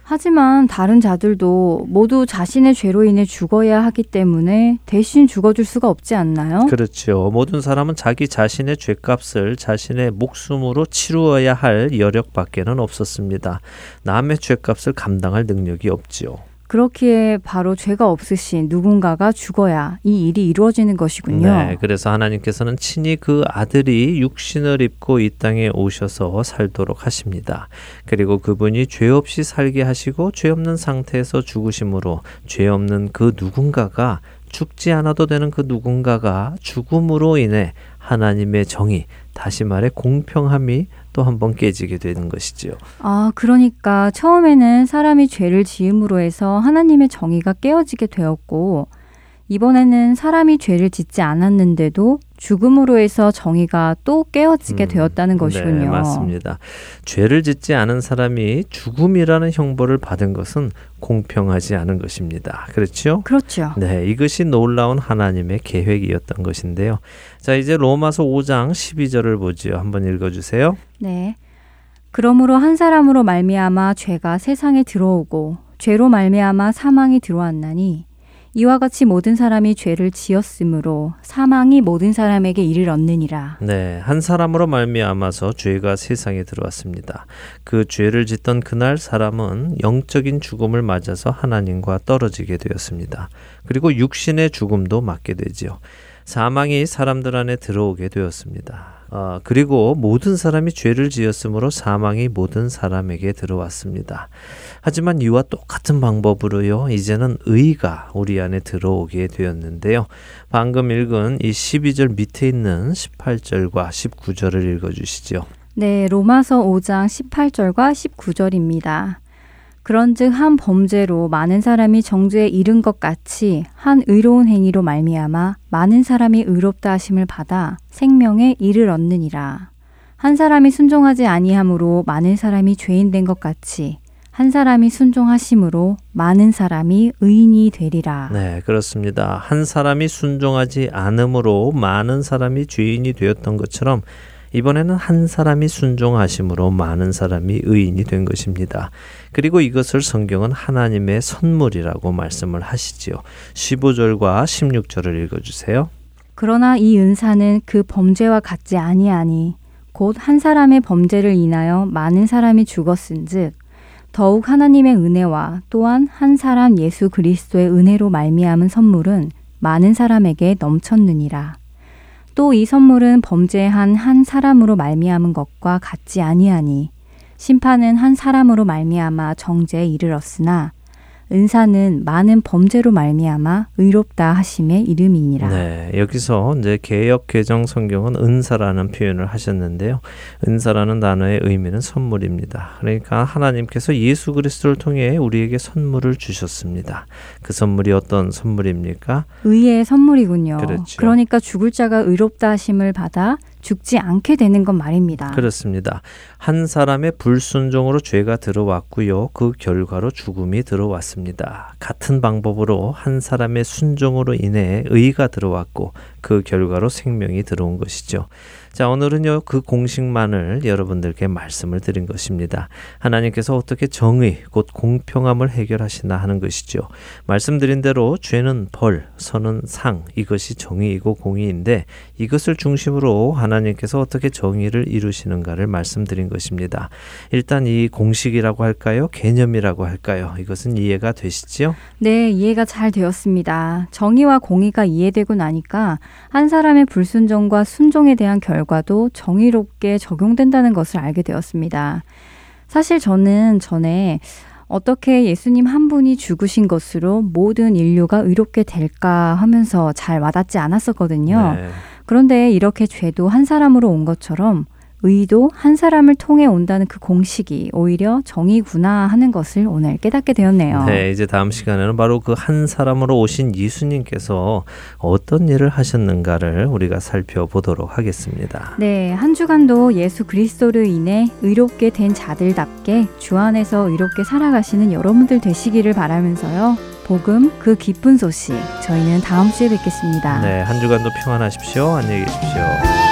하지만 다른 자들도 모두 자신의 죄로 인해 죽어야 하기 때문에 대신 죽어줄 수가 없지 않나요? 그렇죠. 모든 사람은 자기 자신의 죄값을 자신의 목숨으로 치루어야 할 여력밖에는 없었습니다. 남의 죄값을 감당할 능력이 없지요. 그렇기에 바로 죄가 없으신 누군가가 죽어야 이 일이 이루어지는 것이군요. 네, 그래서 하나님께서는 친히 그 아들이 육신을 입고 이 땅에 오셔서 살도록 하십니다. 그리고 그분이 죄 없이 살게 하시고 죄 없는 상태에서 죽으심으로 죄 없는 그 누군가가 죽지 않아도 되는 그 누군가가 죽음으로 인해 하나님의 정의, 다시 말해 공평함이 또 한 번 깨지게 되는 것이지요. 아, 그러니까 처음에는 사람이 죄를 지음으로 해서 하나님의 정의가 깨어지게 되었고 이번에는 사람이 죄를 짓지 않았는데도 죽음으로 해서 정의가 또 깨어지게 음, 되었다는 것이군요. 네, 맞습니다. 죄를 짓지 않은 사람이 죽음이라는 형벌을 받은 것은 공평하지 않은 것입니다. 그렇죠? 그렇죠. 네, 이것이 놀라운 하나님의 계획이었던 것인데요. 자, 이제 로마서 5장 12절을 보지요. 한번 읽어 주세요. 네. 그러므로 한 사람으로 말미암아 죄가 세상에 들어오고 죄로 말미암아 사망이 들어왔나니 이와 같이 모든 사람이 죄를 지었으므로 사망이 모든 사람에게 이를 얻느니라. 네, 한 사람으로 말미암아서 죄가 세상에 들어왔습니다. 그 죄를 짓던 그날 사람은 영적인 죽음을 맞아서 하나님과 떨어지게 되었습니다. 그리고 육신의 죽음도 맞게 되지요. 사망이 사람들 안에 들어오게 되었습니다. 어, 그리고 모든 사람이 죄를 지었으므로 사망이 모든 사람에게 들어왔습니다. 하지만 이와 똑같은 방법으로요, 이제는 의가 우리 안에 들어오게 되었는데요. 방금 읽은 이 12절 밑에 있는 18절과 19절을 읽어 주시죠. 네, 로마서 5장 18절과 19절입니다. 그런즉 한 범죄로 많은 사람이 정죄에 이른 것 같이 한 의로운 행위로 말미암아 많은 사람이 의롭다 하심을 받아 생명에 이를 얻느니라. 한 사람이 순종하지 아니함으로 많은 사람이 죄인 된 것 같이 한 사람이 순종하심으로 많은 사람이 의인이 되리라. 네, 그렇습니다. 한 사람이 순종하지 않음으로 많은 사람이 죄인이 되었던 것처럼 이번에는 한 사람이 순종하심으로 많은 사람이 의인이 된 것입니다. 그리고 이것을 성경은 하나님의 선물이라고 말씀을 하시지요. 15절과 16절을 읽어 주세요. 그러나 이 은사는 그 범죄와 같지 아니하니 곧 한 사람의 범죄를 인하여 많은 사람이 죽었은즉 더욱 하나님의 은혜와 또한 한 사람 예수 그리스도의 은혜로 말미암은 선물은 많은 사람에게 넘쳤느니라. 또 이 선물은 범죄한 한 사람으로 말미암은 것과 같지 아니하니 심판은 한 사람으로 말미암아 정죄에 이르렀으나 은사는 많은 범죄로 말미암아 의롭다 하심의 이름이니라. 네, 여기서 이제 개역 개정 성경은 은사라는 표현을 하셨는데요. 은사라는 단어의 의미는 선물입니다. 그러니까 하나님께서 예수 그리스도를 통해 우리에게 선물을 주셨습니다. 그 선물이 어떤 선물입니까? 의의 선물이군요. 그렇죠. 그러니까 죽을 자가 의롭다 하심을 받아 죽지 않게 되는 것 말입니다. 그렇습니다. 한 사람의 불순종으로 죄가 들어왔고요. 그 결과로 죽음이 들어왔습니다. 같은 방법으로 한 사람의 순종으로 인해 의가 들어왔고 그 결과로 생명이 들어온 것이죠. 자, 오늘은요, 그 공식만을 여러분들께 말씀을 드린 것입니다. 하나님께서 어떻게 정의, 곧 공평함을 해결하시나 하는 것이죠. 말씀드린 대로 죄는 벌, 선은 상, 이것이 정의이고 공의인데 이것을 중심으로 하나님께서 어떻게 정의를 이루시는가를 말씀드린 것입니다. 일단 이 공식이라고 할까요? 개념이라고 할까요? 이것은 이해가 되시지요? 네, 이해가 잘 되었습니다. 정의와 공의가 이해되고 나니까 한 사람의 불순종과 순종에 대한 결과 결과도 정의롭게 적용된다는 것을 알게 되었습니다. 사실 저는 전에 어떻게 예수님 한 분이 죽으신 것으로 모든 인류가 의롭게 될까 하면서 잘 와닿지 않았었거든요. 네. 그런데 이렇게 죄도 한 사람으로 온 것처럼 의도 한 사람을 통해 온다는 그 공식이 오히려 정의구나 하는 것을 오늘 깨닫게 되었네요. 네, 이제 다음 시간에는 바로 그 한 사람으로 오신 예수님께서 어떤 일을 하셨는가를 우리가 살펴보도록 하겠습니다. 네, 한 주간도 예수 그리스도로 인해 의롭게 된 자들답게 주 안에서 의롭게 살아가시는 여러분들 되시기를 바라면서요. 복음 그 기쁜 소식 저희는 다음 주에 뵙겠습니다. 네, 한 주간도 평안하십시오. 안녕히 계십시오.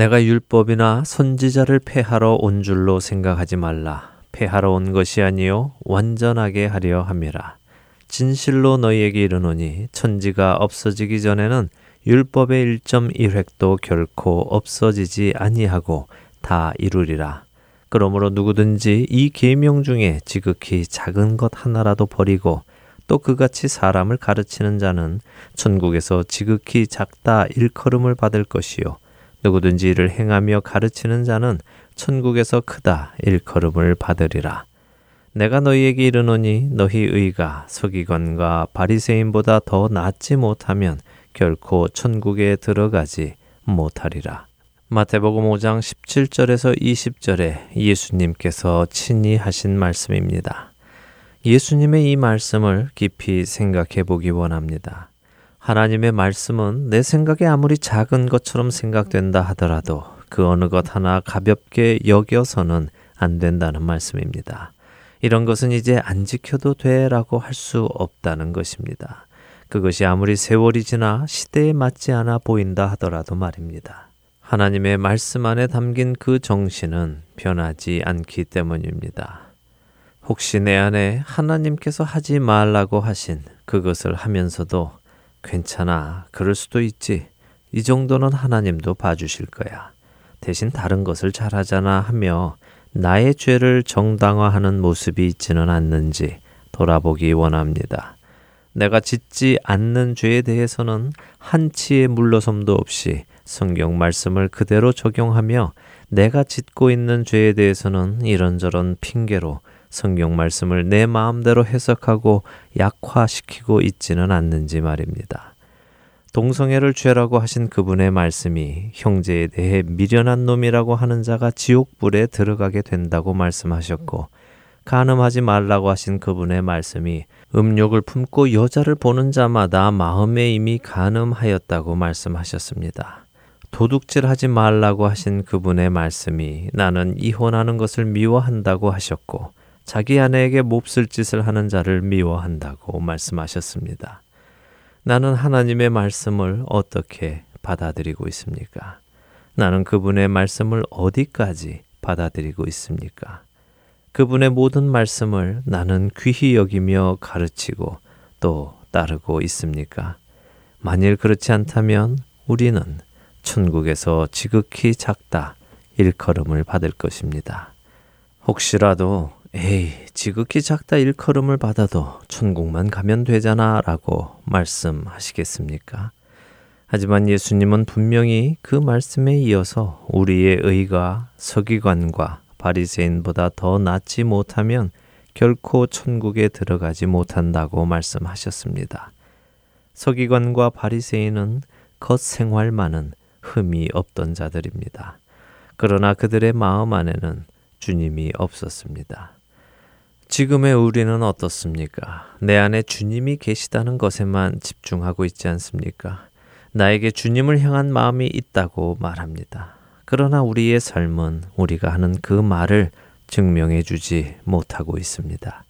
내가 율법이나 선지자를 폐하러 온 줄로 생각하지 말라. 폐하러 온 것이 아니요 완전하게 하려 함이라. 진실로 너희에게 이르노니 천지가 없어지기 전에는 율법의 1.1획도 결코 없어지지 아니하고 다 이루리라. 그러므로 누구든지 이 계명 중에 지극히 작은 것 하나라도 버리고 또 그같이 사람을 가르치는 자는 천국에서 지극히 작다 일컬음을 받을 것이요 누구든지 이를 행하며 가르치는 자는 천국에서 크다 일컬음을 받으리라. 내가 너희에게 이르노니 너희 의가 서기관과 바리새인보다 더 낫지 못하면 결코 천국에 들어가지 못하리라. 마태복음 5장 17절에서 20절에 예수님께서 친히 하신 말씀입니다. 예수님의 이 말씀을 깊이 생각해 보기 원합니다. 하나님의 말씀은 내 생각에 아무리 작은 것처럼 생각된다 하더라도 그 어느 것 하나 가볍게 여겨서는 안 된다는 말씀입니다. 이런 것은 이제 안 지켜도 돼라고 할 수 없다는 것입니다. 그것이 아무리 세월이 지나 시대에 맞지 않아 보인다 하더라도 말입니다. 하나님의 말씀 안에 담긴 그 정신은 변하지 않기 때문입니다. 혹시 내 안에 하나님께서 하지 말라고 하신 그것을 하면서도 괜찮아. 그럴 수도 있지. 이 정도는 하나님도 봐주실 거야. 대신 다른 것을 잘하잖아 하며 나의 죄를 정당화하는 모습이 있지는 않는지 돌아보기 원합니다. 내가 짓지 않는 죄에 대해서는 한치의 물러섬도 없이 성경 말씀을 그대로 적용하며 내가 짓고 있는 죄에 대해서는 이런저런 핑계로 성경 말씀을 내 마음대로 해석하고 약화시키고 있지는 않는지 말입니다. 동성애를 죄라고 하신 그분의 말씀이 형제에 대해 미련한 놈이라고 하는 자가 지옥불에 들어가게 된다고 말씀하셨고, 간음하지 말라고 하신 그분의 말씀이 음욕을 품고 여자를 보는 자마다 마음에 이미 간음하였다고 말씀하셨습니다. 도둑질 하지 말라고 하신 그분의 말씀이 나는 이혼하는 것을 미워한다고 하셨고, 자기 아내에게 몹쓸 짓을 하는 자를 미워한다고 말씀하셨습니다. 나는 하나님의 말씀을 어떻게 받아들이고 있습니까? 나는 그분의 말씀을 어디까지 받아들이고 있습니까? 그분의 모든 말씀을 나는 귀히 여기며 가르치고 또 따르고 있습니까? 만일 그렇지 않다면 우리는 천국에서 지극히 작다 일컬음을 받을 것입니다. 혹시라도 에이, 지극히 작다 일컬음을 받아도 천국만 가면 되잖아 라고 말씀하시겠습니까? 하지만 예수님은 분명히 그 말씀에 이어서 우리의 의가 서기관과 바리새인보다 더 낫지 못하면 결코 천국에 들어가지 못한다고 말씀하셨습니다. 서기관과 바리새인은 겉생활만은 흠이 없던 자들입니다. 그러나 그들의 마음 안에는 주님이 없었습니다. 지금의 우리는 어떻습니까? 내 안에 주님이 계시다는 것에만 집중하고 있지 않습니까? 나에게 주님을 향한 마음이 있다고 말합니다. 그러나 우리의 삶은 우리가 하는 그 말을 증명해 주지 못하고 있습니다.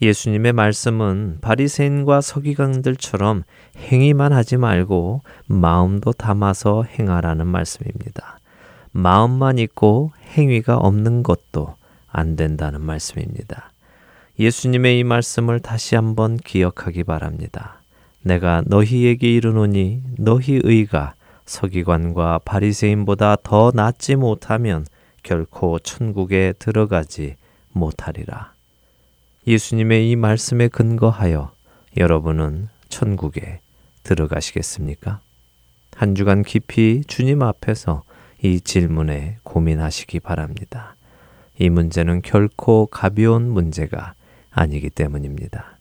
예수님의 말씀은 바리새인과 서기관들처럼 행위만 하지 말고 마음도 담아서 행하라는 말씀입니다. 마음만 있고 행위가 없는 것도 안 된다는 말씀입니다. 예수님의 이 말씀을 다시 한번 기억하기 바랍니다. 내가 너희에게 이르노니 너희 의가 서기관과 바리새인보다 더 낫지 못하면 결코 천국에 들어가지 못하리라. 예수님의 이 말씀에 근거하여 여러분은 천국에 들어가시겠습니까? 한 주간 깊이 주님 앞에서 이 질문에 고민하시기 바랍니다. 이 문제는 결코 가벼운 문제가 아니기 때문입니다.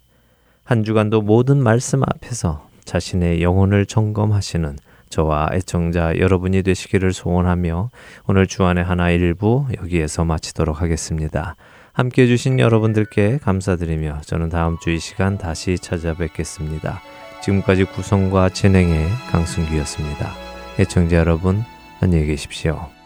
한 주간도 모든 말씀 앞에서 자신의 영혼을 점검하시는 저와 애청자 여러분이 되시기를 소원하며 오늘 주안의 하나 일부 여기에서 마치도록 하겠습니다. 함께 해주신 여러분들께 감사드리며 저는 다음 주 이 시간 다시 찾아뵙겠습니다. 지금까지 구성과 진행의 강승기였습니다. 애청자 여러분 안녕히 계십시오.